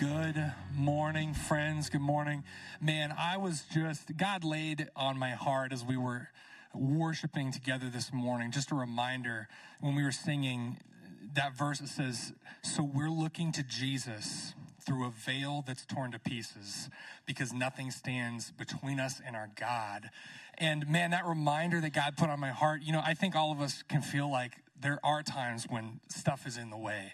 Good morning, friends. Good morning. Man, I was just, God laid on my heart as we were worshiping together this morning, just a reminder when we were singing that verse that says, So we're looking to Jesus through a veil that's torn to pieces because nothing stands between us and our God. And man, that reminder that God put on my heart, you know, I think all of us can feel like there are times when stuff is in the way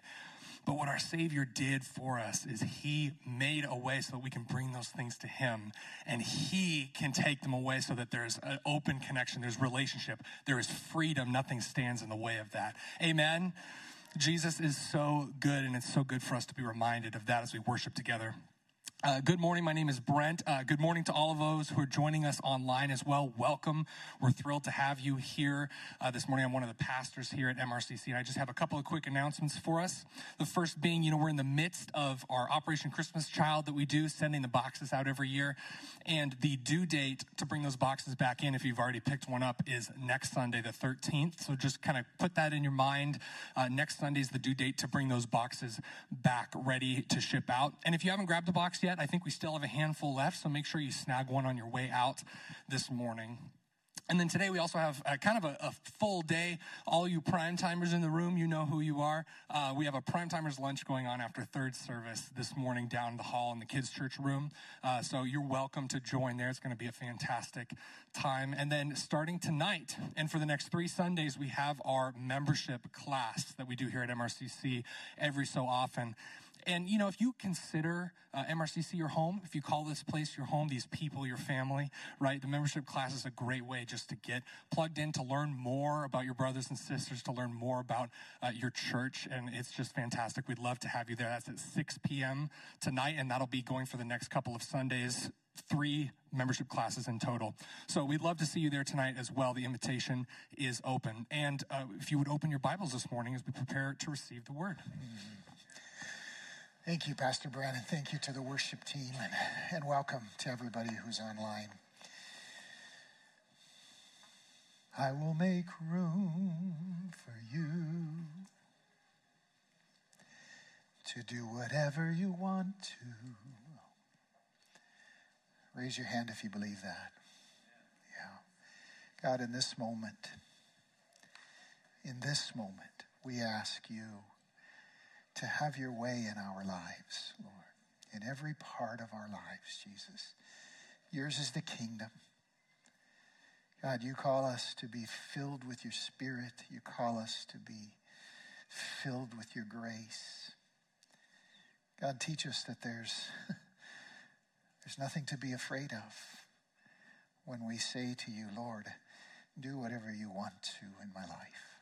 but what our Savior did for us is He made a way so that we can bring those things to Him and He can take them away so that there's an open connection, there's relationship, there is freedom. Nothing stands in the way of that. Amen. Jesus is so good, and it's so good for us to be reminded of that as we worship together. Uh, good morning. My name is Brent. Uh, good morning to all of those who are joining us online as well. Welcome. We're thrilled to have you here uh, this morning. I'm one of the pastors here at MRCC, and I just have a couple of quick announcements for us. The first being, you know, we're in the midst of our Operation Christmas Child that we do, sending the boxes out every year. And the due date to bring those boxes back in, if you've already picked one up, is next Sunday, the 13th. So just kind of put that in your mind. Uh, next Sunday is the due date to bring those boxes back ready to ship out. And if you haven't grabbed a box yet, I think we still have a handful left, so make sure you snag one on your way out this morning. And then today we also have a, kind of a, a, full day. All you prime timers in the room, you know who you are. Uh, we have a prime timers lunch going on after third service this morning down the hall in the kids' church room. Uh, so you're welcome to join there. It's going to be a fantastic time. And then starting tonight and for the next three Sundays, we have our membership class that we do here at MRCC every so often. And, you know, if you consider uh, MRCC your home, if you call this place your home, these people your family, right, the membership class is a great way just to get plugged in, to learn more about your brothers and sisters, to learn more about uh, your church. And it's just fantastic. We'd love to have you there. That's at 6 p.m. tonight, and that'll be going for the next couple of Sundays three membership classes in total. So we'd love to see you there tonight as well. The invitation is open. And uh, if you would open your Bibles this morning as we prepare to receive the word. Mm-hmm. Thank you, Pastor Brandon. Thank you to the worship team, and, and welcome to everybody who's online. I will make room for you to do whatever you want to. Raise your hand if you believe that. Yeah. God, in this moment, in this moment, we ask you to have your way in our lives, Lord, in every part of our lives, Jesus. Yours is the kingdom. God, you call us to be filled with your spirit. You call us to be filled with your grace. God, teach us that there's, there's nothing to be afraid of when we say to you, Lord, do whatever you want to in my life.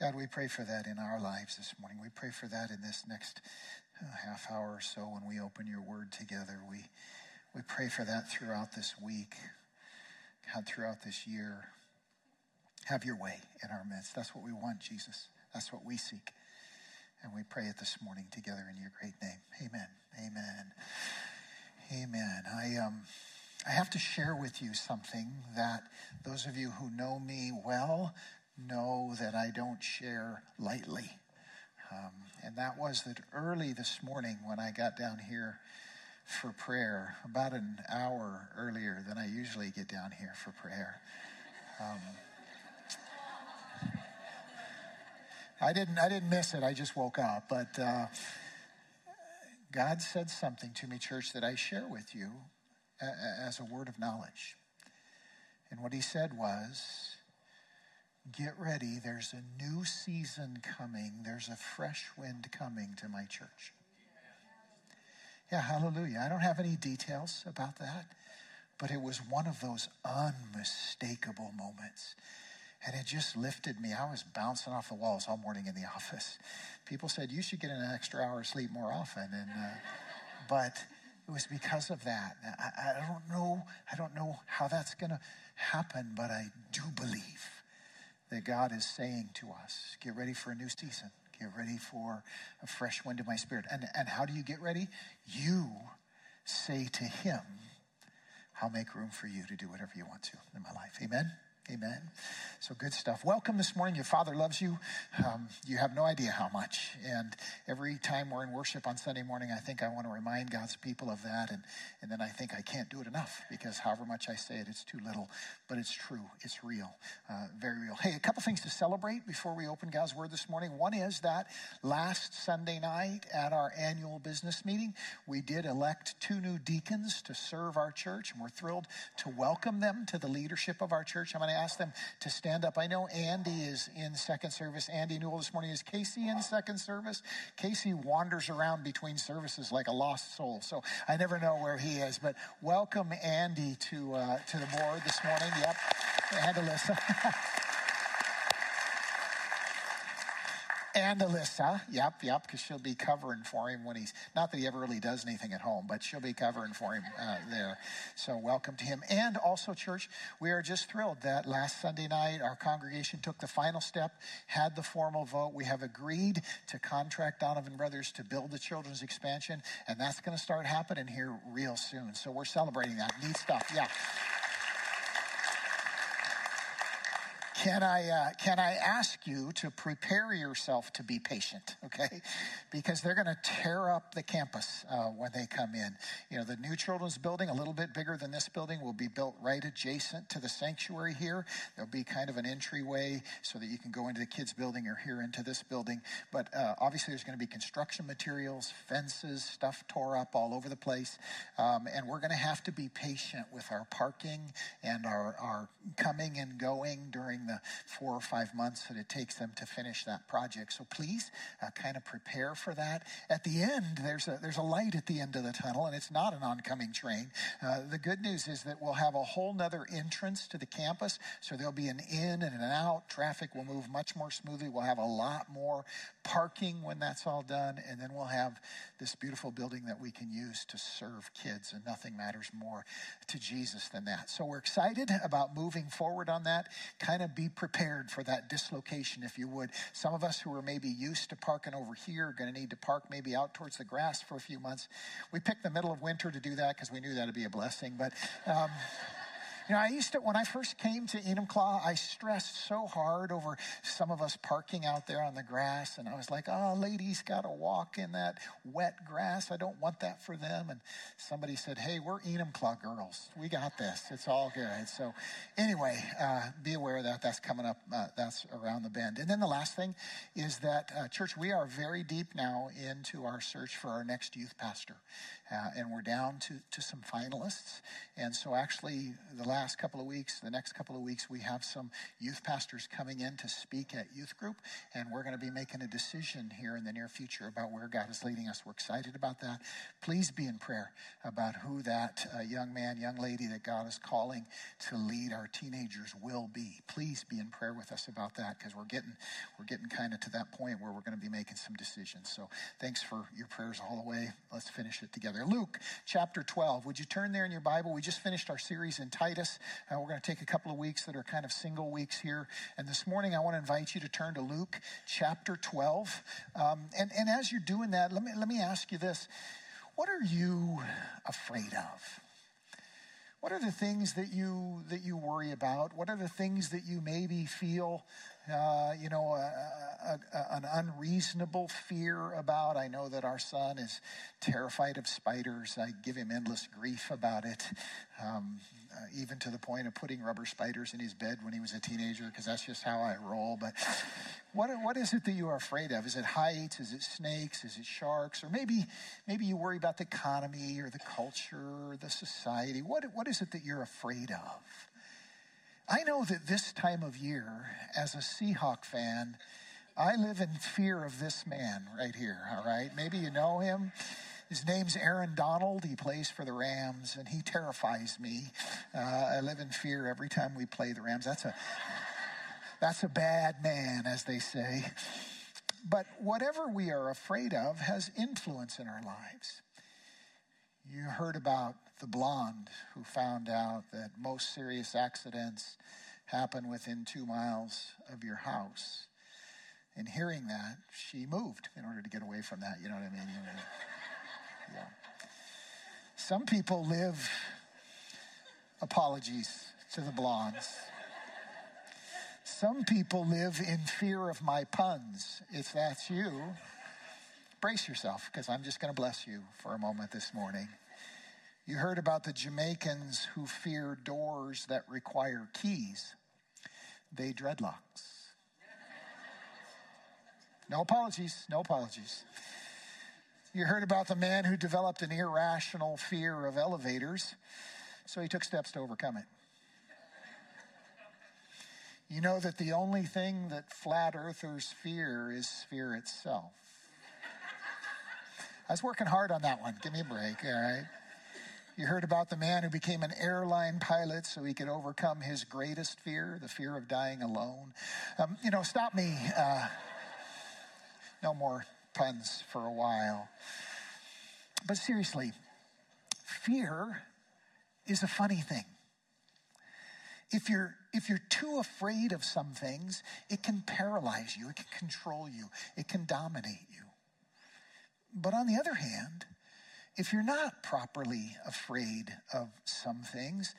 God, we pray for that in our lives this morning. We pray for that in this next uh, half hour or so when we open your word together. We, we pray for that throughout this week, God, throughout this year. Have your way in our midst. That's what we want, Jesus. That's what we seek. And we pray it this morning together in your great name. Amen. Amen. Amen. I um I have to share with you something that those of you who know me well know that I don't share lightly. Um, and that was that early this morning when I got down here for prayer, about an hour earlier than I usually get down here for prayer. Um, I didn't. I didn't miss it. I just woke up. But uh, God said something to me, church, that I share with you as a word of knowledge. And what He said was, get ready. There's a new season coming. There's a fresh wind coming to my church. Yeah, hallelujah. I don't have any details about that, but it was one of those unmistakable moments. And it just lifted me. I was bouncing off the walls all morning in the office. People said, You should get an extra hour of sleep more often. And, uh, but it was because of that. I, I don't know. I don't know how that's going to happen, but I do believe that God is saying to us. Get ready for a new season. Get ready for a fresh wind of my spirit. And, and how do you get ready? You say to him, I'll make room for you to do whatever you want to in my life. Amen? Amen. So good stuff. Welcome this morning. Your Father loves you. Um, you have no idea how much. And every time we're in worship on Sunday morning, I think I want to remind God's people of that. And, and then I think I can't do it enough because however much I say it, it's too little. But it's true. It's real. Uh, very real. Hey, a couple things to celebrate before we open God's Word this morning. One is that last Sunday night at our annual business meeting, we did elect two new deacons to serve our church. And we're thrilled to welcome them to the leadership of our church. I'm going to ask them to stand up. I know Andy is in second service. Andy Newell this morning. Is Casey in second service? Casey wanders around between services like a lost soul. So I never know where he is. But welcome Andy to, uh, to the board this morning. Yep. And Alyssa. and Alyssa. Yep, yep, because she'll be covering for him when he's not that he ever really does anything at home, but she'll be covering for him uh, there. So welcome to him. And also, church, we are just thrilled that last Sunday night our congregation took the final step, had the formal vote. We have agreed to contract Donovan Brothers to build the children's expansion, and that's going to start happening here real soon. So we're celebrating that. Neat stuff. Yeah. Can I, uh, can I ask you to prepare yourself to be patient, okay? Because they're going to tear up the campus uh, when they come in. You know, the new children's building, a little bit bigger than this building, will be built right adjacent to the sanctuary here. There'll be kind of an entryway so that you can go into the kids' building or here into this building. But uh, obviously, there's going to be construction materials, fences, stuff tore up all over the place. Um, and we're going to have to be patient with our parking and our, our coming and going during the four or five months that it takes them to finish that project. So please uh, kind of prepare for that. At the end, there's a, there's a light at the end of the tunnel, and it's not an oncoming train. Uh, the good news is that we'll have a whole nother entrance to the campus, so there'll be an in and an out. Traffic will move much more smoothly. We'll have a lot more parking when that's all done, and then we'll have this beautiful building that we can use to serve kids, and nothing matters more to Jesus than that. So we're excited about moving forward on that. Kind of be prepared for that dislocation, if you would. Some of us who are maybe used to parking over here are going to need to park maybe out towards the grass for a few months. We picked the middle of winter to do that because we knew that'd be a blessing, but. Um, you know, I used to, when I first came to Enumclaw, I stressed so hard over some of us parking out there on the grass. And I was like, oh, ladies got to walk in that wet grass. I don't want that for them. And somebody said, hey, we're Enumclaw girls. We got this. It's all good. So, anyway, uh, be aware of that. That's coming up. Uh, that's around the bend. And then the last thing is that, uh, church, we are very deep now into our search for our next youth pastor. Uh, and we're down to, to some finalists. And so, actually, the last couple of weeks, the next couple of weeks, we have some youth pastors coming in to speak at youth group. And we're going to be making a decision here in the near future about where God is leading us. We're excited about that. Please be in prayer about who that uh, young man, young lady that God is calling to lead our teenagers will be. Please be in prayer with us about that because we're getting, we're getting kind of to that point where we're going to be making some decisions. So, thanks for your prayers all the way. Let's finish it together. Luke chapter 12. Would you turn there in your Bible? We just finished our series in Titus. Uh, we're going to take a couple of weeks that are kind of single weeks here. And this morning, I want to invite you to turn to Luke chapter 12. Um, and, and as you're doing that, let me, let me ask you this What are you afraid of? What are the things that you that you worry about? What are the things that you maybe feel uh, you know, a, a, a, an unreasonable fear about. I know that our son is terrified of spiders. I give him endless grief about it, um, uh, even to the point of putting rubber spiders in his bed when he was a teenager, because that's just how I roll. But what, what is it that you are afraid of? Is it heights? Is it snakes? Is it sharks? Or maybe, maybe you worry about the economy or the culture or the society. What, what is it that you're afraid of? I know that this time of year, as a Seahawk fan, I live in fear of this man right here, all right? Maybe you know him. His name's Aaron Donald. He plays for the Rams, and he terrifies me. Uh, I live in fear every time we play the Rams. That's a that's a bad man, as they say. But whatever we are afraid of has influence in our lives. You heard about the blonde who found out that most serious accidents happen within two miles of your house. And hearing that, she moved in order to get away from that. You know what I mean? Some people live apologies to the blondes. Some people live in fear of my puns. If that's you, brace yourself because I'm just going to bless you for a moment this morning. You heard about the Jamaicans who fear doors that require keys. They dreadlocks. No apologies, no apologies. You heard about the man who developed an irrational fear of elevators, so he took steps to overcome it. You know that the only thing that flat earthers fear is fear itself. I was working hard on that one. Give me a break, all right? You heard about the man who became an airline pilot so he could overcome his greatest fear, the fear of dying alone. Um, you know, stop me. Uh, no more puns for a while. But seriously, fear is a funny thing. If you're if you're too afraid of some things, it can paralyze you, it can control you, it can dominate you. But on the other hand, if you're not properly afraid of some things,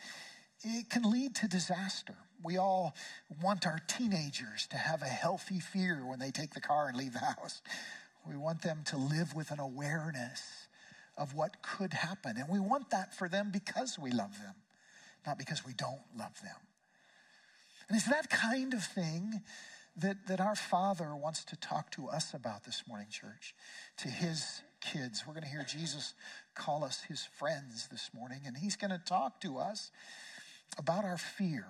it can lead to disaster. We all want our teenagers to have a healthy fear when they take the car and leave the house. We want them to live with an awareness of what could happen. And we want that for them because we love them, not because we don't love them. And it's that kind of thing that, that our Father wants to talk to us about this morning, church, to his kids. We're going to hear Jesus call us his friends this morning, and he's going to talk to us about our fear.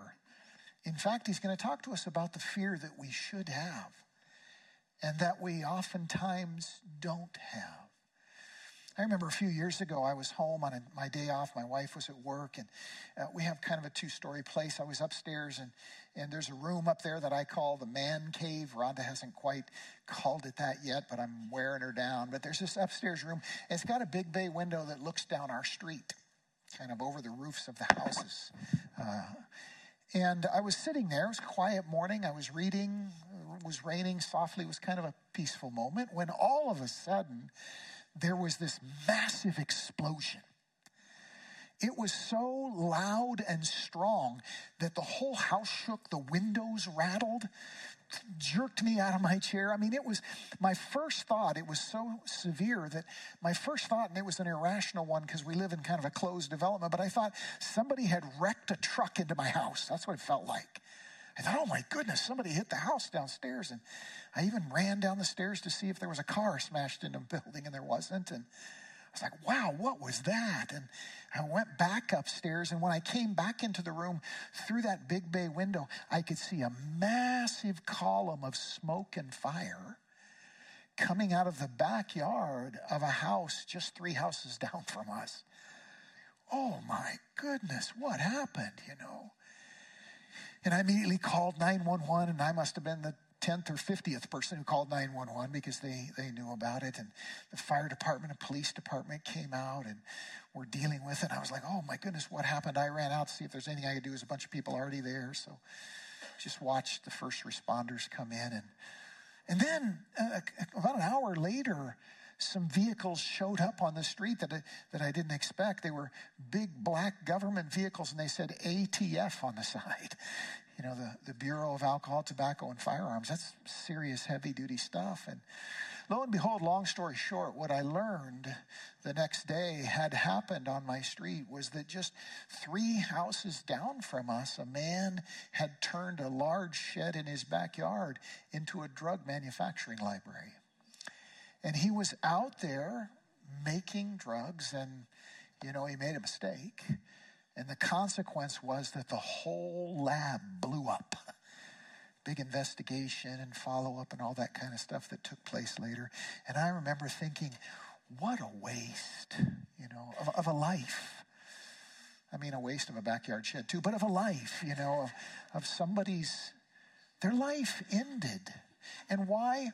In fact, he's going to talk to us about the fear that we should have and that we oftentimes don't have. I remember a few years ago, I was home on a, my day off. My wife was at work, and uh, we have kind of a two story place. I was upstairs, and, and there's a room up there that I call the man cave. Rhonda hasn't quite called it that yet, but I'm wearing her down. But there's this upstairs room. It's got a big bay window that looks down our street, kind of over the roofs of the houses. Uh, and I was sitting there. It was a quiet morning. I was reading. Was raining softly. It was kind of a peaceful moment when all of a sudden, there was this massive explosion. It was so loud and strong that the whole house shook, the windows rattled, jerked me out of my chair. I mean, it was my first thought, it was so severe that my first thought, and it was an irrational one because we live in kind of a closed development, but I thought somebody had wrecked a truck into my house. That's what it felt like. I thought, oh my goodness, somebody hit the house downstairs. And I even ran down the stairs to see if there was a car smashed into a building, and there wasn't. And I was like, wow, what was that? And I went back upstairs, and when I came back into the room through that big bay window, I could see a massive column of smoke and fire coming out of the backyard of a house just three houses down from us. Oh my goodness, what happened, you know? And I immediately called 911, and I must have been the 10th or 50th person who called 911 because they, they knew about it. And the fire department and police department came out and were dealing with it. And I was like, oh my goodness, what happened? I ran out to see if there's anything I could do. There's a bunch of people already there. So just watched the first responders come in. And, and then uh, about an hour later, some vehicles showed up on the street that I, that I didn't expect. They were big black government vehicles, and they said ATF on the side. You know, the, the Bureau of Alcohol, Tobacco, and Firearms. That's serious, heavy duty stuff. And lo and behold, long story short, what I learned the next day had happened on my street was that just three houses down from us, a man had turned a large shed in his backyard into a drug manufacturing library. And he was out there making drugs, and, you know, he made a mistake. And the consequence was that the whole lab blew up. Big investigation and follow up and all that kind of stuff that took place later. And I remember thinking, what a waste, you know, of, of a life. I mean, a waste of a backyard shed too, but of a life, you know, of, of somebody's, their life ended. And why?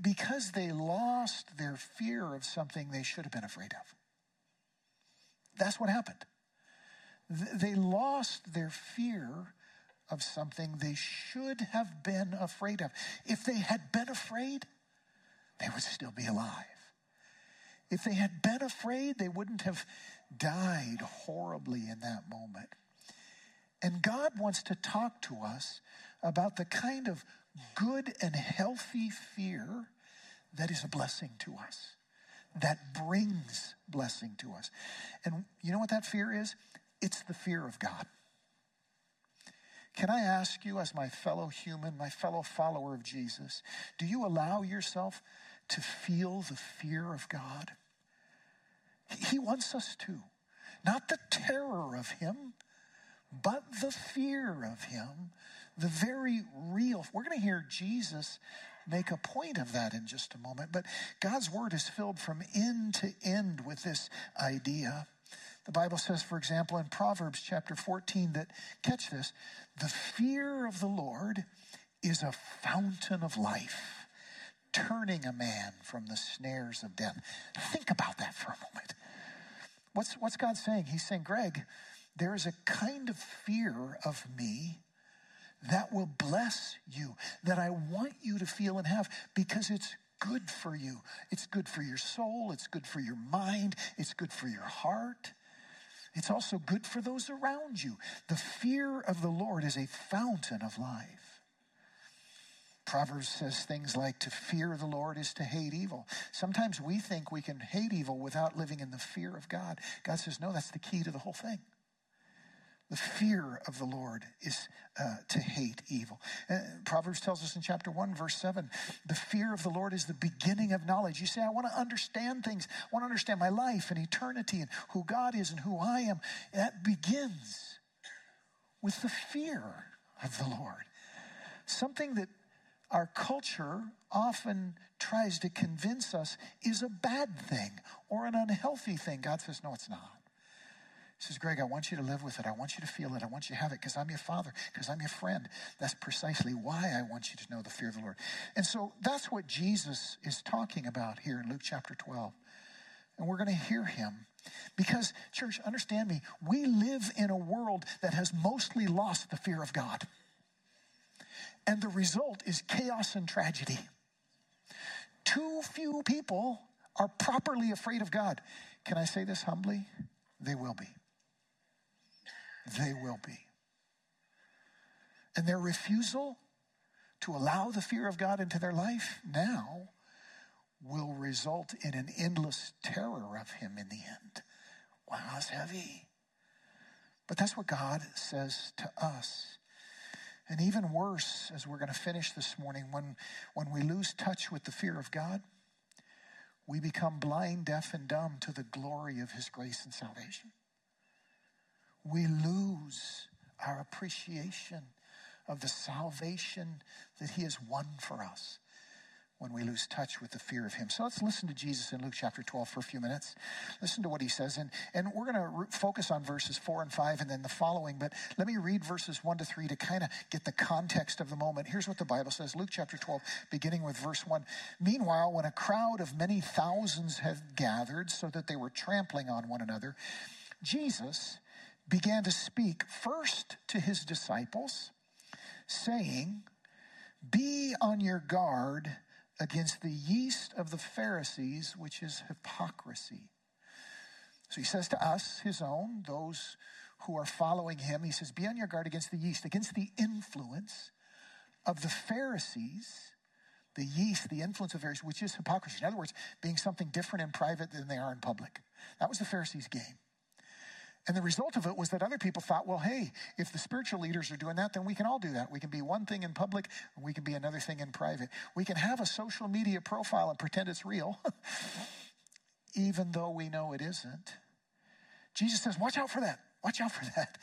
Because they lost their fear of something they should have been afraid of. That's what happened. They lost their fear of something they should have been afraid of. If they had been afraid, they would still be alive. If they had been afraid, they wouldn't have died horribly in that moment. And God wants to talk to us about the kind of good and healthy fear that is a blessing to us, that brings blessing to us. And you know what that fear is? It's the fear of God. Can I ask you, as my fellow human, my fellow follower of Jesus, do you allow yourself to feel the fear of God? He wants us to. Not the terror of Him, but the fear of Him, the very real. We're going to hear Jesus make a point of that in just a moment, but God's Word is filled from end to end with this idea. The Bible says, for example, in Proverbs chapter 14, that, catch this, the fear of the Lord is a fountain of life, turning a man from the snares of death. Think about that for a moment. What's, what's God saying? He's saying, Greg, there is a kind of fear of me that will bless you, that I want you to feel and have because it's good for you. It's good for your soul, it's good for your mind, it's good for your heart. It's also good for those around you. The fear of the Lord is a fountain of life. Proverbs says things like to fear the Lord is to hate evil. Sometimes we think we can hate evil without living in the fear of God. God says, no, that's the key to the whole thing. The fear of the Lord is uh, to hate evil. Uh, Proverbs tells us in chapter 1, verse 7 the fear of the Lord is the beginning of knowledge. You say, I want to understand things, I want to understand my life and eternity and who God is and who I am. That begins with the fear of the Lord. Something that our culture often tries to convince us is a bad thing or an unhealthy thing. God says, no, it's not. Says, Greg, I want you to live with it. I want you to feel it. I want you to have it because I'm your father, because I'm your friend. That's precisely why I want you to know the fear of the Lord. And so that's what Jesus is talking about here in Luke chapter 12. And we're going to hear him. Because, church, understand me, we live in a world that has mostly lost the fear of God. And the result is chaos and tragedy. Too few people are properly afraid of God. Can I say this humbly? They will be they will be. And their refusal to allow the fear of God into their life now will result in an endless terror of Him in the end. Wow, it's heavy. But that's what God says to us. And even worse, as we're going to finish this morning, when, when we lose touch with the fear of God, we become blind, deaf, and dumb to the glory of His grace and salvation we lose our appreciation of the salvation that He has won for us when we lose touch with the fear of Him. So let's listen to Jesus in Luke chapter 12 for a few minutes. Listen to what He says. And, and we're going to re- focus on verses 4 and 5 and then the following. But let me read verses 1 to 3 to kind of get the context of the moment. Here's what the Bible says Luke chapter 12, beginning with verse 1. Meanwhile, when a crowd of many thousands had gathered so that they were trampling on one another, Jesus began to speak first to his disciples, saying, Be on your guard against the yeast of the Pharisees, which is hypocrisy. So he says to us, his own, those who are following him, he says, Be on your guard against the yeast, against the influence of the Pharisees, the yeast, the influence of Pharisees, which is hypocrisy. In other words, being something different in private than they are in public. That was the Pharisees' game. And the result of it was that other people thought, well, hey, if the spiritual leaders are doing that, then we can all do that. We can be one thing in public, and we can be another thing in private. We can have a social media profile and pretend it's real, even though we know it isn't. Jesus says, watch out for that. Watch out for that.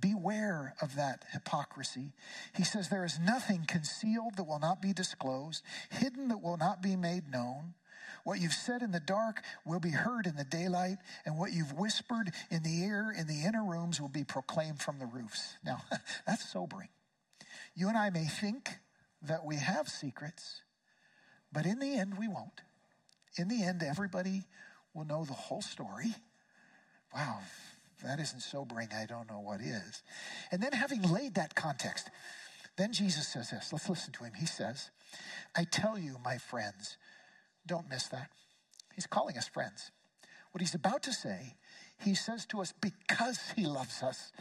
Beware of that hypocrisy. He says, There is nothing concealed that will not be disclosed, hidden that will not be made known. What you've said in the dark will be heard in the daylight, and what you've whispered in the ear in the inner rooms will be proclaimed from the roofs. Now, that's sobering. You and I may think that we have secrets, but in the end, we won't. In the end, everybody will know the whole story. Wow, that isn't sobering. I don't know what is. And then, having laid that context, then Jesus says this. Let's listen to him. He says, I tell you, my friends, don't miss that. He's calling us friends. What he's about to say, he says to us because he loves us.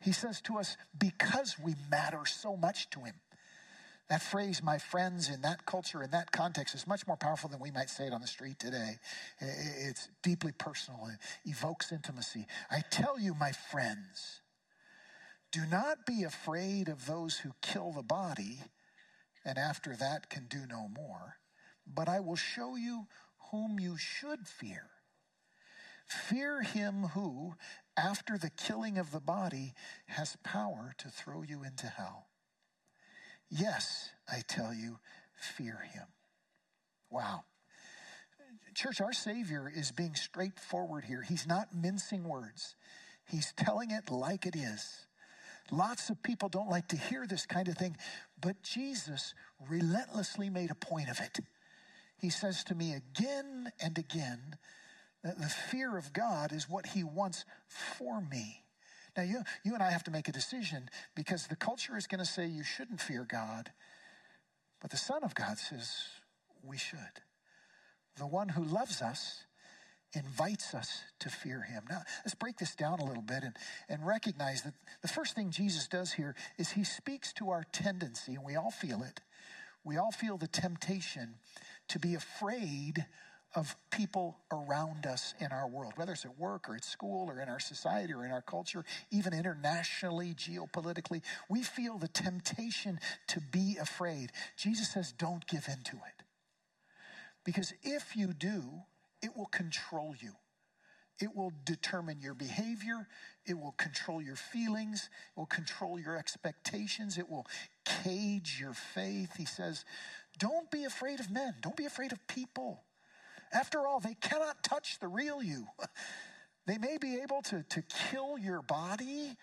He says to us, because we matter so much to him. That phrase, my friends, in that culture, in that context, is much more powerful than we might say it on the street today. It's deeply personal, it evokes intimacy. I tell you, my friends, do not be afraid of those who kill the body and after that can do no more, but I will show you whom you should fear. Fear him who, after the killing of the body, has power to throw you into hell. Yes, I tell you, fear him. Wow. Church, our Savior is being straightforward here. He's not mincing words, He's telling it like it is. Lots of people don't like to hear this kind of thing, but Jesus relentlessly made a point of it. He says to me again and again that the fear of God is what He wants for me. Now, you, you and I have to make a decision because the culture is going to say you shouldn't fear God, but the Son of God says we should. The one who loves us invites us to fear him. Now, let's break this down a little bit and, and recognize that the first thing Jesus does here is he speaks to our tendency, and we all feel it. We all feel the temptation to be afraid of people around us in our world, whether it's at work or at school or in our society or in our culture, even internationally, geopolitically. We feel the temptation to be afraid. Jesus says, don't give in to it. Because if you do, it will control you. It will determine your behavior. It will control your feelings. It will control your expectations. It will cage your faith. He says, Don't be afraid of men. Don't be afraid of people. After all, they cannot touch the real you. They may be able to, to kill your body,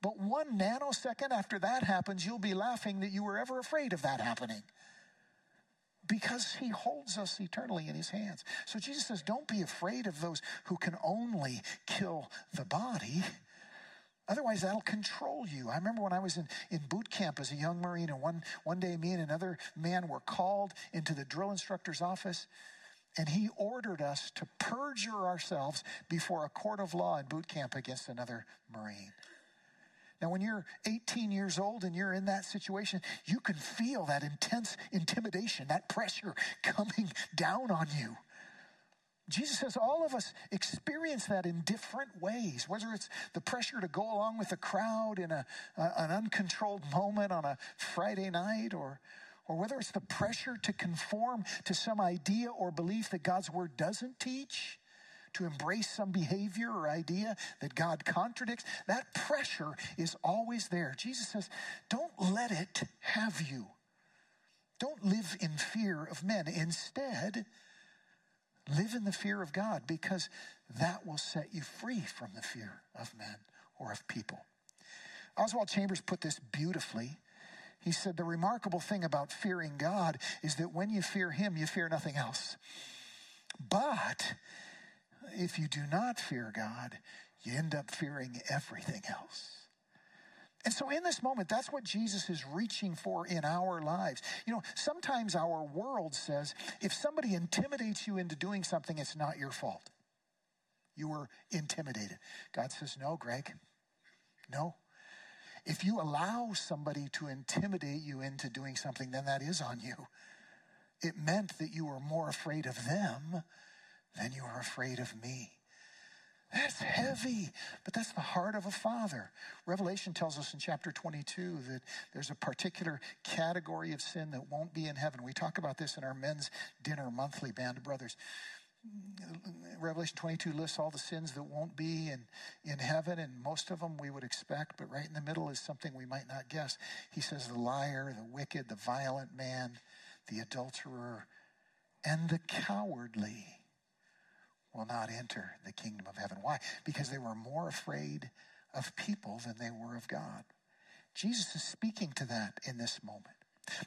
but one nanosecond after that happens, you'll be laughing that you were ever afraid of that happening. Because he holds us eternally in his hands. So Jesus says, Don't be afraid of those who can only kill the body. Otherwise, that'll control you. I remember when I was in, in boot camp as a young Marine, and one, one day me and another man were called into the drill instructor's office and he ordered us to perjure ourselves before a court of law in boot camp against another Marine. Now, when you're 18 years old and you're in that situation, you can feel that intense intimidation, that pressure coming down on you. Jesus says all of us experience that in different ways, whether it's the pressure to go along with the crowd in a, a, an uncontrolled moment on a Friday night or, or whether it's the pressure to conform to some idea or belief that God's word doesn't teach, to embrace some behavior or idea that God contradicts, that pressure is always there. Jesus says, don't let it have you. Don't live in fear of men. Instead, live in the fear of God because that will set you free from the fear of men or of people. Oswald Chambers put this beautifully he said, The remarkable thing about fearing God is that when you fear Him, you fear nothing else. But if you do not fear God, you end up fearing everything else. And so, in this moment, that's what Jesus is reaching for in our lives. You know, sometimes our world says if somebody intimidates you into doing something, it's not your fault. You were intimidated. God says, No, Greg. No. If you allow somebody to intimidate you into doing something, then that is on you. It meant that you were more afraid of them than you were afraid of me. That's heavy, but that's the heart of a father. Revelation tells us in chapter 22 that there's a particular category of sin that won't be in heaven. We talk about this in our men's dinner monthly, Band of Brothers. Revelation 22 lists all the sins that won't be in, in heaven, and most of them we would expect, but right in the middle is something we might not guess. He says the liar, the wicked, the violent man, the adulterer, and the cowardly will not enter the kingdom of heaven. Why? Because they were more afraid of people than they were of God. Jesus is speaking to that in this moment.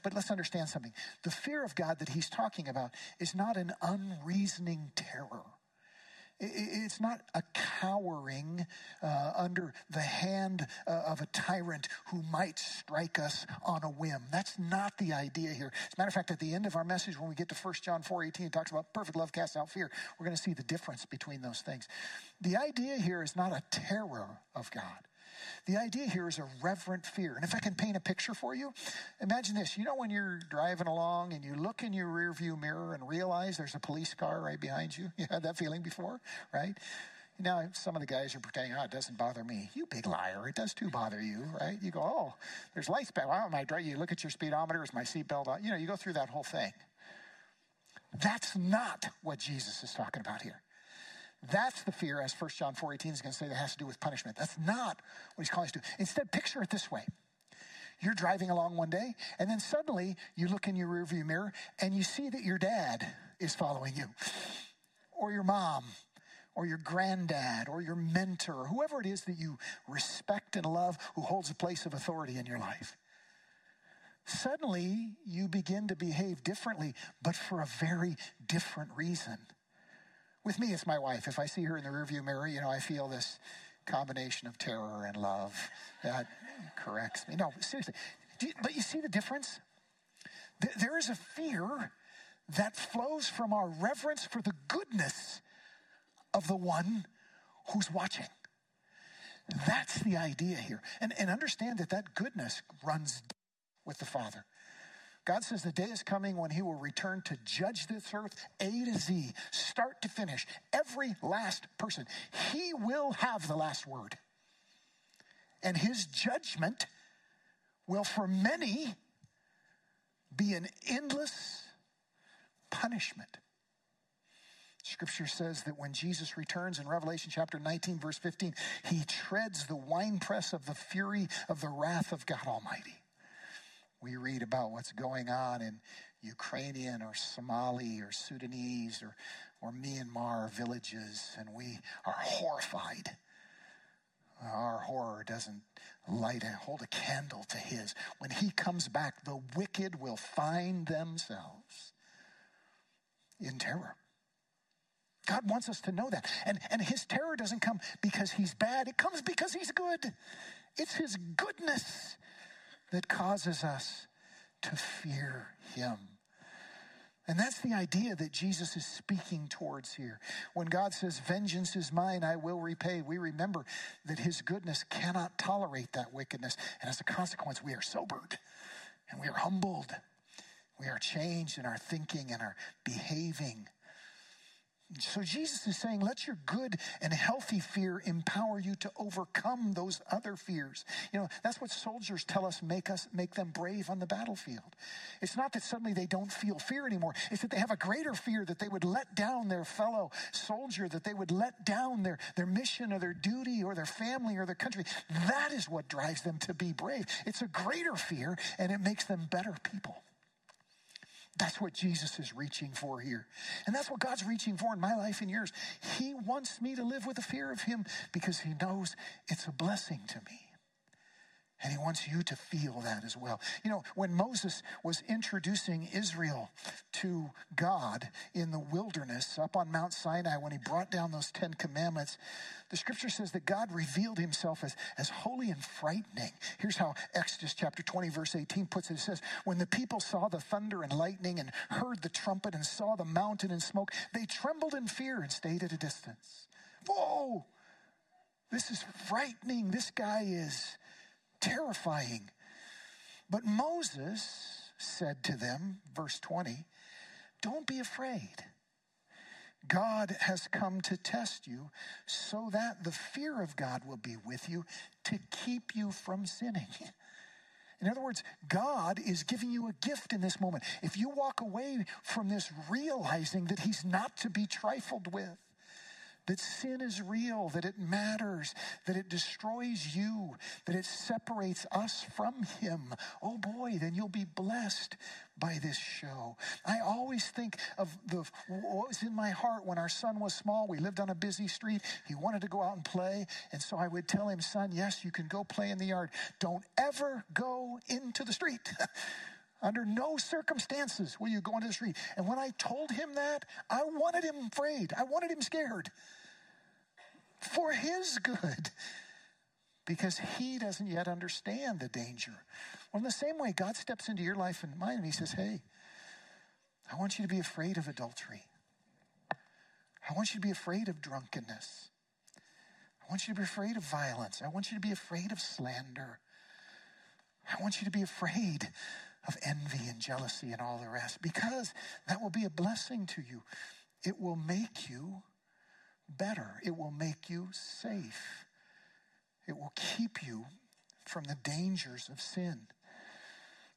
But let's understand something. The fear of God that he's talking about is not an unreasoning terror. It's not a cowering uh, under the hand uh, of a tyrant who might strike us on a whim. That's not the idea here. As a matter of fact, at the end of our message, when we get to 1 John 4 18, it talks about perfect love casts out fear. We're going to see the difference between those things. The idea here is not a terror of God, The idea here is a reverent fear. And if I can paint a picture for you, imagine this. You know, when you're driving along and you look in your rearview mirror and realize there's a police car right behind you? You had that feeling before, right? Now, some of the guys are pretending, oh, it doesn't bother me. You big liar. It does too bother you, right? You go, oh, there's lights back. Am I driving? You look at your speedometer. Is my seatbelt on? You know, you go through that whole thing. That's not what Jesus is talking about here. That's the fear, as 1 John 4 18 is going to say, that has to do with punishment. That's not what he's calling us to. Instead, picture it this way. You're driving along one day, and then suddenly you look in your rearview mirror and you see that your dad is following you, or your mom, or your granddad, or your mentor, or whoever it is that you respect and love who holds a place of authority in your life. Suddenly, you begin to behave differently, but for a very different reason. With me, it's my wife. If I see her in the rearview mirror, you know, I feel this combination of terror and love that corrects me. No, seriously. You, but you see the difference? There is a fear that flows from our reverence for the goodness of the one who's watching. That's the idea here. And, and understand that that goodness runs with the Father. God says the day is coming when he will return to judge this earth A to Z, start to finish, every last person. He will have the last word. And his judgment will, for many, be an endless punishment. Scripture says that when Jesus returns in Revelation chapter 19, verse 15, he treads the winepress of the fury of the wrath of God Almighty we read about what's going on in Ukrainian or Somali or Sudanese or, or Myanmar villages, and we are horrified. Our horror doesn't light and hold a candle to his. When he comes back, the wicked will find themselves in terror. God wants us to know that. And, and his terror doesn't come because he's bad, it comes because he's good. It's his goodness that causes us to fear him. And that's the idea that Jesus is speaking towards here. When God says, Vengeance is mine, I will repay, we remember that his goodness cannot tolerate that wickedness. And as a consequence, we are sobered and we are humbled. We are changed in our thinking and our behaving. So Jesus is saying, let your good and healthy fear empower you to overcome those other fears. You know, that's what soldiers tell us make us make them brave on the battlefield. It's not that suddenly they don't feel fear anymore. It's that they have a greater fear that they would let down their fellow soldier, that they would let down their, their mission or their duty or their family or their country. That is what drives them to be brave. It's a greater fear and it makes them better people. That's what Jesus is reaching for here. And that's what God's reaching for in my life and yours. He wants me to live with a fear of Him because He knows it's a blessing to me. And he wants you to feel that as well. You know, when Moses was introducing Israel to God in the wilderness up on Mount Sinai, when he brought down those Ten Commandments, the scripture says that God revealed himself as, as holy and frightening. Here's how Exodus chapter 20, verse 18 puts it. It says, When the people saw the thunder and lightning and heard the trumpet and saw the mountain and smoke, they trembled in fear and stayed at a distance. Whoa! This is frightening. This guy is terrifying. But Moses said to them, verse 20, Don't be afraid. God has come to test you so that the fear of God will be with you to keep you from sinning. In other words, God is giving you a gift in this moment. If you walk away from this realizing that He's not to be trifled with, that sin is real, that it matters, that it destroys you, that it separates us from Him. Oh boy, then you'll be blessed by this show. I always think of the what was in my heart when our son was small. We lived on a busy street. He wanted to go out and play, and so I would tell him, "Son, yes, you can go play in the yard. Don't ever go into the street." Under no circumstances will you go into the street. And when I told him that, I wanted him afraid. I wanted him scared for his good because he doesn't yet understand the danger. Well, in the same way, God steps into your life and mine and he says, Hey, I want you to be afraid of adultery. I want you to be afraid of drunkenness. I want you to be afraid of violence. I want you to be afraid of slander. I want you to be afraid of envy and jealousy and all the rest because that will be a blessing to you. It will make you better, it will make you safe, it will keep you from the dangers of sin.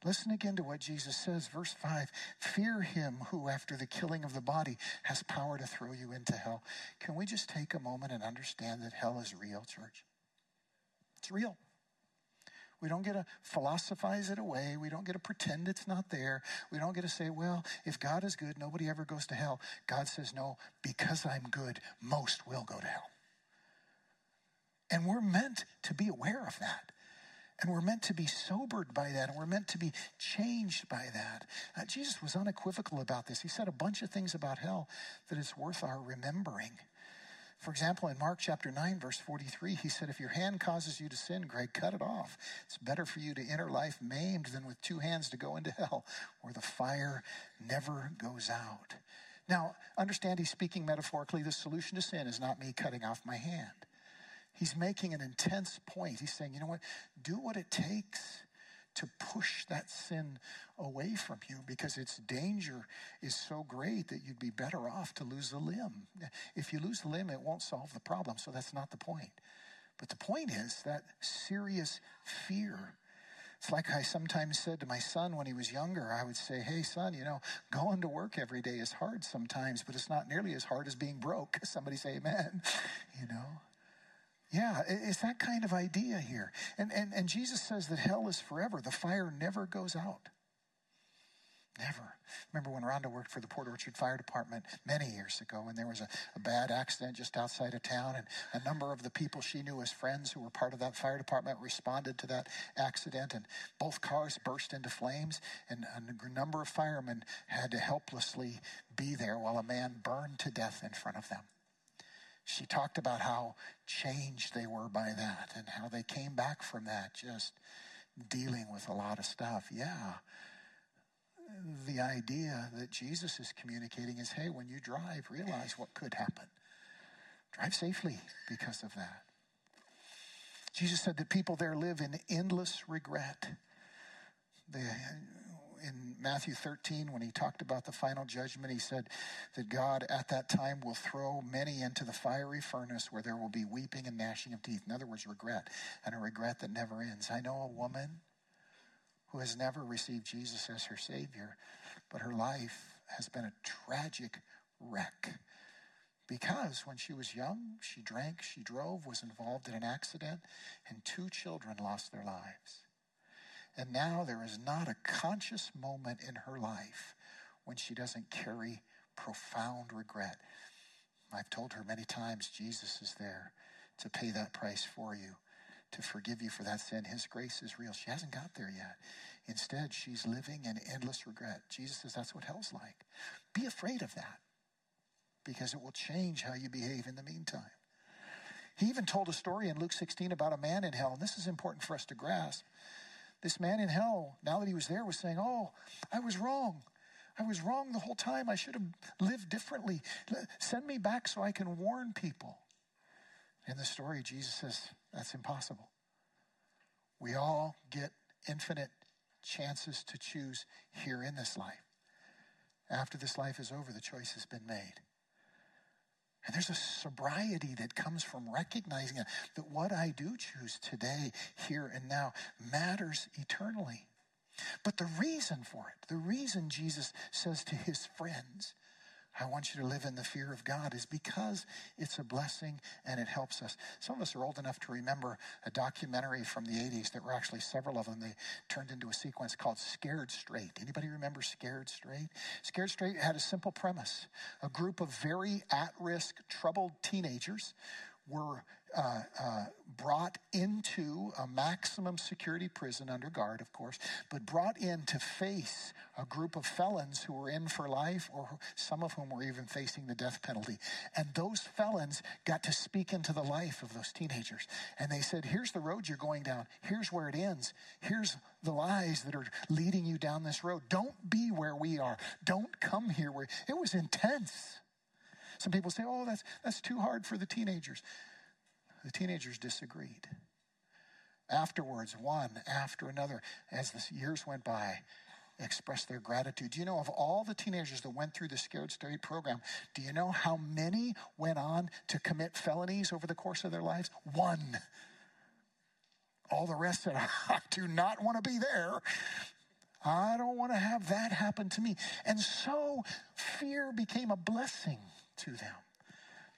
Listen again to what Jesus says, verse 5 Fear him who, after the killing of the body, has power to throw you into hell. Can we just take a moment and understand that hell is real, church? It's real. We don't get to philosophize it away. We don't get to pretend it's not there. We don't get to say, well, if God is good, nobody ever goes to hell. God says, no, because I'm good, most will go to hell. And we're meant to be aware of that. And we're meant to be sobered by that, and we're meant to be changed by that. Uh, Jesus was unequivocal about this. He said a bunch of things about hell that it's worth our remembering. For example, in Mark chapter 9, verse 43, he said, If your hand causes you to sin, Greg, cut it off. It's better for you to enter life maimed than with two hands to go into hell, where the fire never goes out. Now, understand he's speaking metaphorically. The solution to sin is not me cutting off my hand. He's making an intense point. He's saying, you know what? Do what it takes to push that sin away from you because its danger is so great that you'd be better off to lose the limb. If you lose the limb, it won't solve the problem. So that's not the point. But the point is that serious fear. It's like I sometimes said to my son when he was younger, I would say, Hey, son, you know, going to work every day is hard sometimes, but it's not nearly as hard as being broke. Somebody say amen. You know, yeah, it's that kind of idea here. And, and, and Jesus says that hell is forever. The fire never goes out. Never. Remember when Rhonda worked for the Port Orchard Fire Department many years ago, and there was a, a, bad accident just outside of town, and a number of the people she knew as friends who were part of that fire department responded to that accident, and both cars burst into flames, and a number of firemen had to helplessly be there while a man burned to death in front of them she talked about how changed they were by that and how they came back from that just dealing with a lot of stuff. Yeah. The idea that Jesus is communicating is hey, when you drive, realize what could happen. Drive safely because of that. Jesus said that people there live in endless regret. They in Matthew 13, when he talked about the final judgment, he said that God at that time will throw many into the fiery furnace where there will be weeping and gnashing of teeth. In other words, regret, and a regret that never ends. I know a woman who has never received Jesus as her Savior, but her life has been a tragic wreck. Because when she was young, she drank, she drove, was involved in an accident, and two children lost their lives. And now there is not a conscious moment in her life when she doesn't carry profound regret. I've told her many times Jesus is there to pay that price for you, to forgive you for that sin. His grace is real. She hasn't got there yet. Instead, she's living in endless regret. Jesus says that's what hell's like. Be afraid of that because it will change how you behave in the meantime. He even told a story in Luke 16 about a man in hell, and this is important for us to grasp. This man in hell, now that he was there, was saying, Oh, I was wrong. I was wrong the whole time. I should have lived differently. Send me back so I can warn people. In the story, Jesus says, That's impossible. We all get infinite chances to choose here in this life. After this life is over, the choice has been made. And there's a sobriety that comes from recognizing that what I do choose today, here and now, matters eternally. But the reason for it, the reason Jesus says to his friends, I want you to live in the fear of God is because it's a blessing and it helps us. Some of us are old enough to remember a documentary from the 80s. There were actually several of them. They turned into a sequence called Scared Straight. Anybody remember Scared Straight? Scared Straight had a simple premise. A group of very at-risk, troubled teenagers were uh, uh, brought into a maximum security prison under guard, of course, but brought in to face a group of felons who were in for life, or some of whom were even facing the death penalty. And those felons got to speak into the life of those teenagers. And they said, Here's the road you're going down, here's where it ends, here's the lies that are leading you down this road. Don't be where we are, don't come here where it was intense. Some people say, oh, that's, that's too hard for the teenagers. The teenagers disagreed. Afterwards, one after another, as the years went by, expressed their gratitude. Do you know of all the teenagers that went through the Scared Straight program, do you know how many went on to commit felonies over the course of their lives? One. All the rest said, I do not want to be there. I don't want to have that happen to me. And so fear became a blessing to them.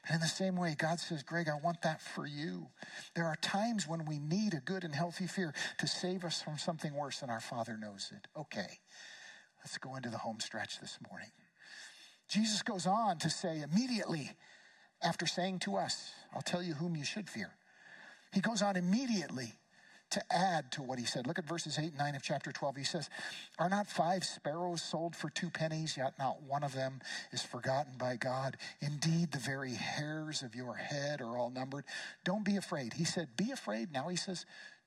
And in the same way, God says, Greg, I want that for you. There are times when we need a good and healthy fear to save us from something worse, and our Father knows it. Okay, let's go into the home stretch this morning. Jesus goes on to say immediately after saying to us, I'll tell you whom you should fear. He goes on immediately to add to what he said. Look at verses 8 and 9 of chapter 12. He says, Are not five sparrows sold for two pennies, yet not one of them is forgotten by God? Indeed, the very hairs of your head are all numbered. Don't be afraid. He said, Be afraid. Now he says,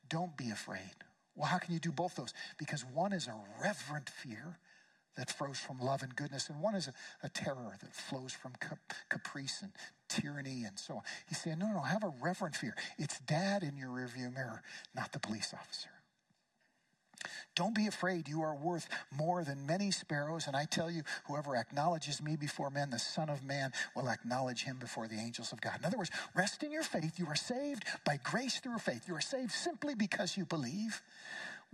Don't be afraid. Well, how can you do both those? Because one is a reverent fear that flows from love and goodness, and one is a, a terror that flows from cap- caprice and tyranny and so on. He's saying, no, no, have a reverent fear. It's dad in your rearview mirror, not the police officer. Don't be afraid. You are worth more than many sparrows. And I tell you, whoever acknowledges me before men, the Son of Man will acknowledge him before the angels of God. In other words, rest in your faith. You are saved by grace through faith. You are saved simply because you believe.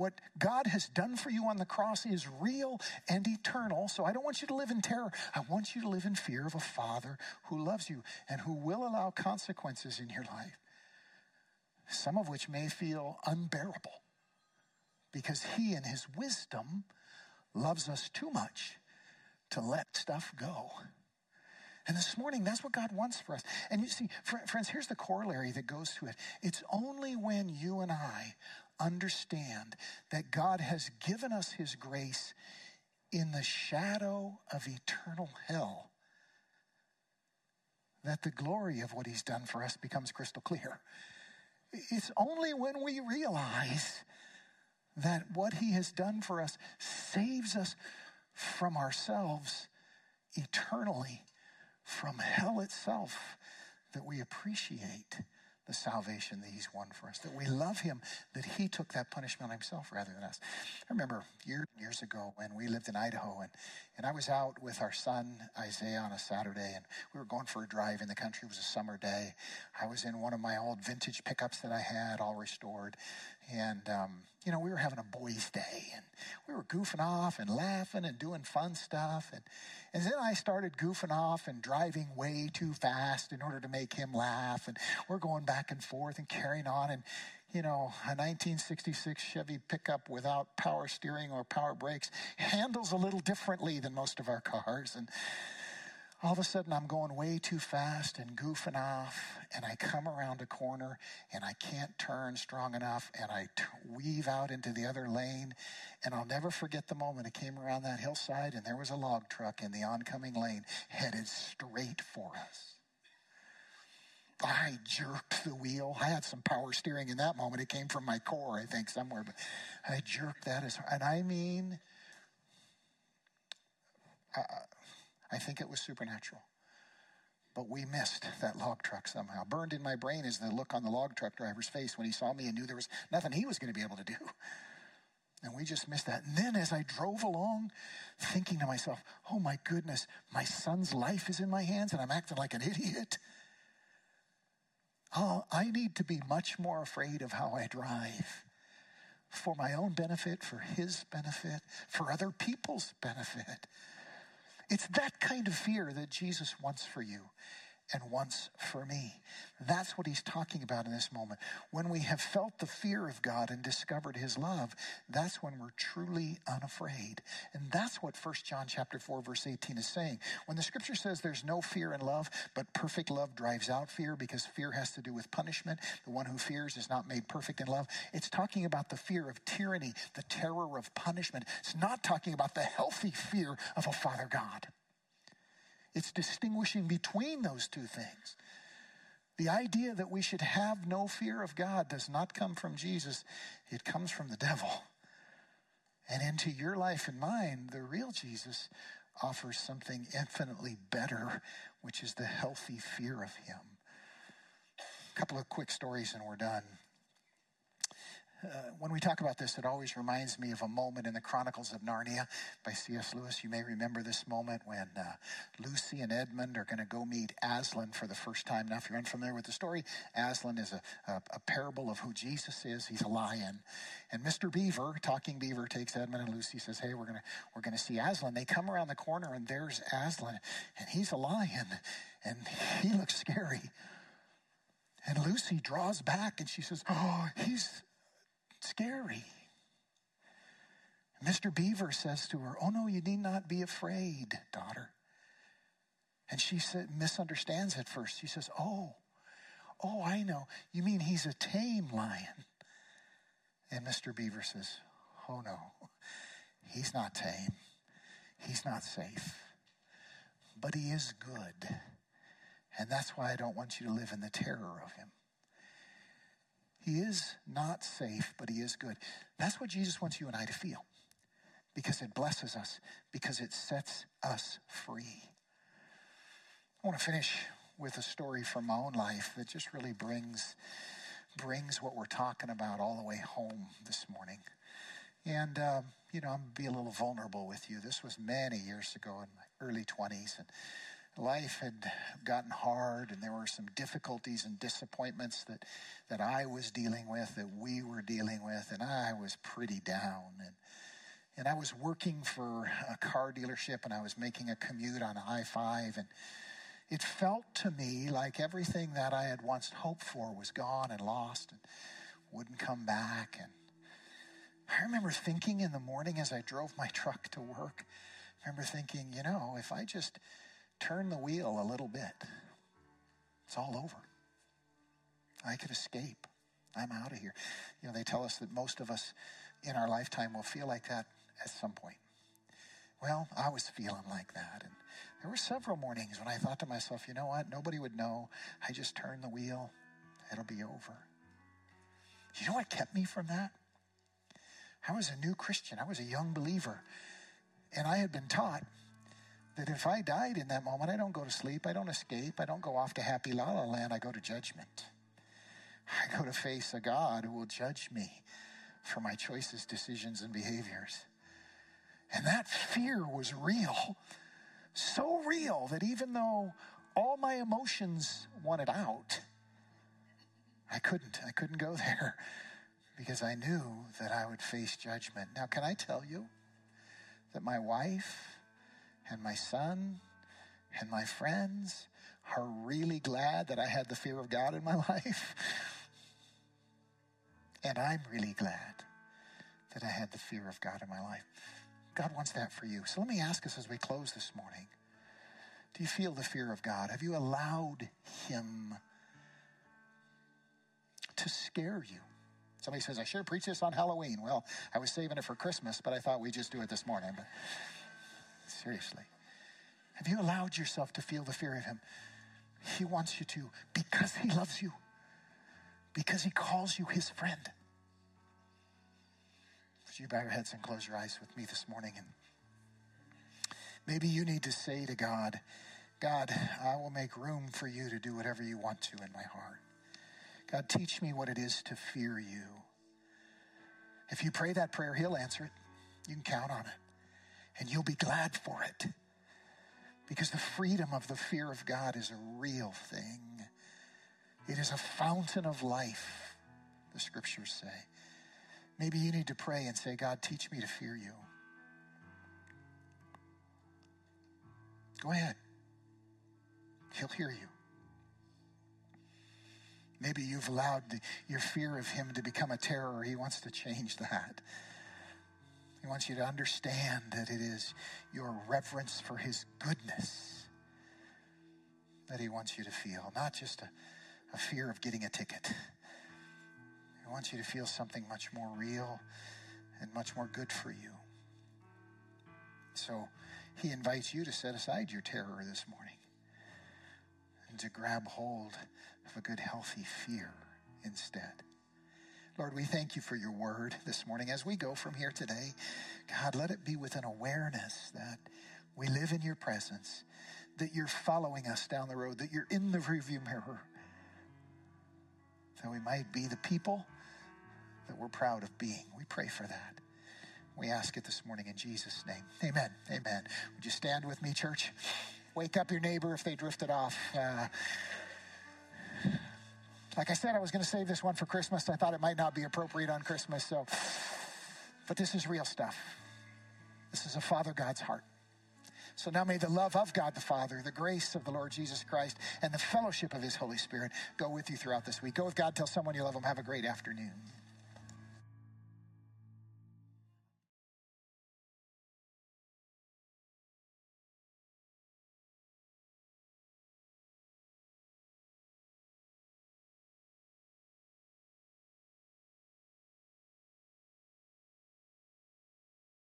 What God has done for you on the cross is real and eternal. So I don't want you to live in terror. I want you to live in fear of a Father who loves you and who will allow consequences in your life, some of which may feel unbearable because He, in His wisdom, loves us too much to let stuff go. And this morning, that's what God wants for us. And you see, friends, here's the corollary that goes to it. It's only when you and I understand that God has given us his grace in the shadow of eternal hell that the glory of what he's done for us becomes crystal clear. It's only when we realize that what he has done for us saves us from ourselves eternally, from hell itself, that we appreciate the salvation that he's won for us, that we love him, that he took that punishment himself rather than us. I remember years, years ago when we lived in Idaho and, and I was out with our son Isaiah on a Saturday and we were going for a drive in the country. It was a summer day. I was in one of my old vintage pickups that I had, all restored. And, um, you know, we were having a boys' day and we were goofing off and laughing and doing fun stuff. And, and then I started goofing off and driving way too fast in order to make him laugh. And we're going back and forth and carrying on. And, you know, a 1966 Chevy pickup without power steering or power brakes handles a little differently than most of our cars. And all of a sudden I'm going way too fast and goofing off, and I come around a corner and I can't turn strong enough, and I t- weave out into the other lane. And I'll never forget the moment it came around that hillside, and there was a log truck in the oncoming lane headed straight for us. I jerked the wheel. I had some power steering in that moment. It came from my core, I think, somewhere, but I jerked that as, hard. and I mean, uh, I think it was supernatural. But we missed that log truck somehow. Burned in my brain is the look on the log truck driver's face when he saw me and knew there was nothing he was going to be able to do. And we just missed that. And then as I drove along, thinking to myself, oh my goodness, my son's life is in my hands and I'm acting like an idiot. Oh, I need to be much more afraid of how I drive for my own benefit, for his benefit, for other people's benefit. It's that kind of fear that Jesus wants for you and once for me. That's what he's talking about in this moment. When we have felt the fear of God and discovered his love, that's when we're truly unafraid. And that's what 1 John chapter 4 verse 18 is saying. When the scripture says there's no fear in love, but perfect love drives out fear because fear has to do with punishment. The one who fears is not made perfect in love. It's talking about the fear of tyranny, the terror of punishment. It's not talking about the healthy fear of a father God. It's distinguishing between those two things. The idea that we should have no fear of God does not come from Jesus, it comes from the devil. And into your life and mine, the real Jesus offers something infinitely better, which is the healthy fear of Him. A couple of quick stories and we're done. Uh, when we talk about this, it always reminds me of a moment in the Chronicles of Narnia by C.S. Lewis. You may remember this moment when uh, Lucy and Edmund are going to go meet Aslan for the first time. Now, if you're unfamiliar with the story, Aslan is a, a, a parable of who Jesus is. He's a lion, and Mr. Beaver, talking Beaver, takes Edmund and Lucy. Says, "Hey, we're gonna we're gonna see Aslan." They come around the corner, and there's Aslan, and he's a lion, and he looks scary. And Lucy draws back and she says, Oh, he's scary. Mr. Beaver says to her, Oh, no, you need not be afraid, daughter. And she said, misunderstands at first. She says, Oh, oh, I know. You mean he's a tame lion? And Mr. Beaver says, Oh, no, he's not tame. He's not safe. But he is good. And that's why I don't want you to live in the terror of him. He is not safe, but he is good. That's what Jesus wants you and I to feel because it blesses us, because it sets us free. I want to finish with a story from my own life that just really brings brings what we're talking about all the way home this morning. And um, you know, I'm gonna be a little vulnerable with you. This was many years ago in my early 20s, and life had gotten hard and there were some difficulties and disappointments that, that I was dealing with, that we were dealing with, and I was pretty down. And, and I was working for a car dealership and I was making a commute on I 5. And it felt to me like everything that I had once hoped for was gone and lost and wouldn't come back. And I remember thinking in the morning as I drove my truck to work, I remember thinking, you know, if I just turn the wheel a little bit, it's all over. I could escape. I'm out of here. You know, they tell us that most of us in our lifetime will feel like that at some point. Well, I was feeling like that. And there were several mornings when I thought to myself, you know what? Nobody would know. I just turn the wheel, it'll be over. You know what kept me from that? I was a new Christian, I was a young believer. And I had been taught that if I died in that moment, I don't go to sleep, I don't escape, I don't go off to happy la la land, I go to judgment. I go to face a God who will judge me for my choices, decisions, and behaviors. And that fear was real. So real that even though all my emotions wanted out, I couldn't. I couldn't go there because I knew that I would face judgment. Now, can I tell you that my wife and my son and my friends are really glad that I had the fear of God in my life. And I'm really glad that I had the fear of God in my life. God wants that for you. So let me ask us as we close this morning do you feel the fear of God? Have you allowed Him to scare you? Somebody says, I should have preached this on Halloween. Well, I was saving it for Christmas, but I thought we'd just do it this morning. But seriously, have you allowed yourself to feel the fear of Him? He wants you to because He loves you, because He calls you His friend. Would you bow your heads and close your eyes with me this morning? And maybe you need to say to God, God, I will make room for you to do whatever you want to in my heart. God, teach me what it is to fear you. If you pray that prayer, He'll answer it. You can count on it. And you'll be glad for it. Because the freedom of the fear of God is a real thing. It is a fountain of life, the scriptures say. Maybe you need to pray and say, God, teach me to fear you. Go ahead. He'll hear you. Maybe you've allowed the, your fear of him to become a terror. He wants to change that. He wants you to understand that it is your reverence for his goodness that he wants you to feel, not just a, a fear of getting a ticket. He wants you to feel something much more real and much more good for you. So he invites you to set aside your terror this morning and to grab hold of a good, healthy fear instead. Lord, we thank you for your word this morning. As we go from here today, God, let it be with an awareness that we live in your presence, that you're following us down the road, that you're in the rearview mirror, that we might be the people that we're proud of being. We pray for that. We ask it this morning in Jesus' name. Amen. Amen. Would you stand with me, church? Wake up your neighbor if they drifted off. Uh, like I said, I was going to save this one for Christmas. I thought it might not be appropriate on Christmas, so. But this is real stuff. This is a Father God's heart. So now may the love of God the Father, the grace of the Lord Jesus Christ, and the fellowship of his Holy Spirit go with you throughout this week. Go with God. Tell someone you love them. Have a great afternoon.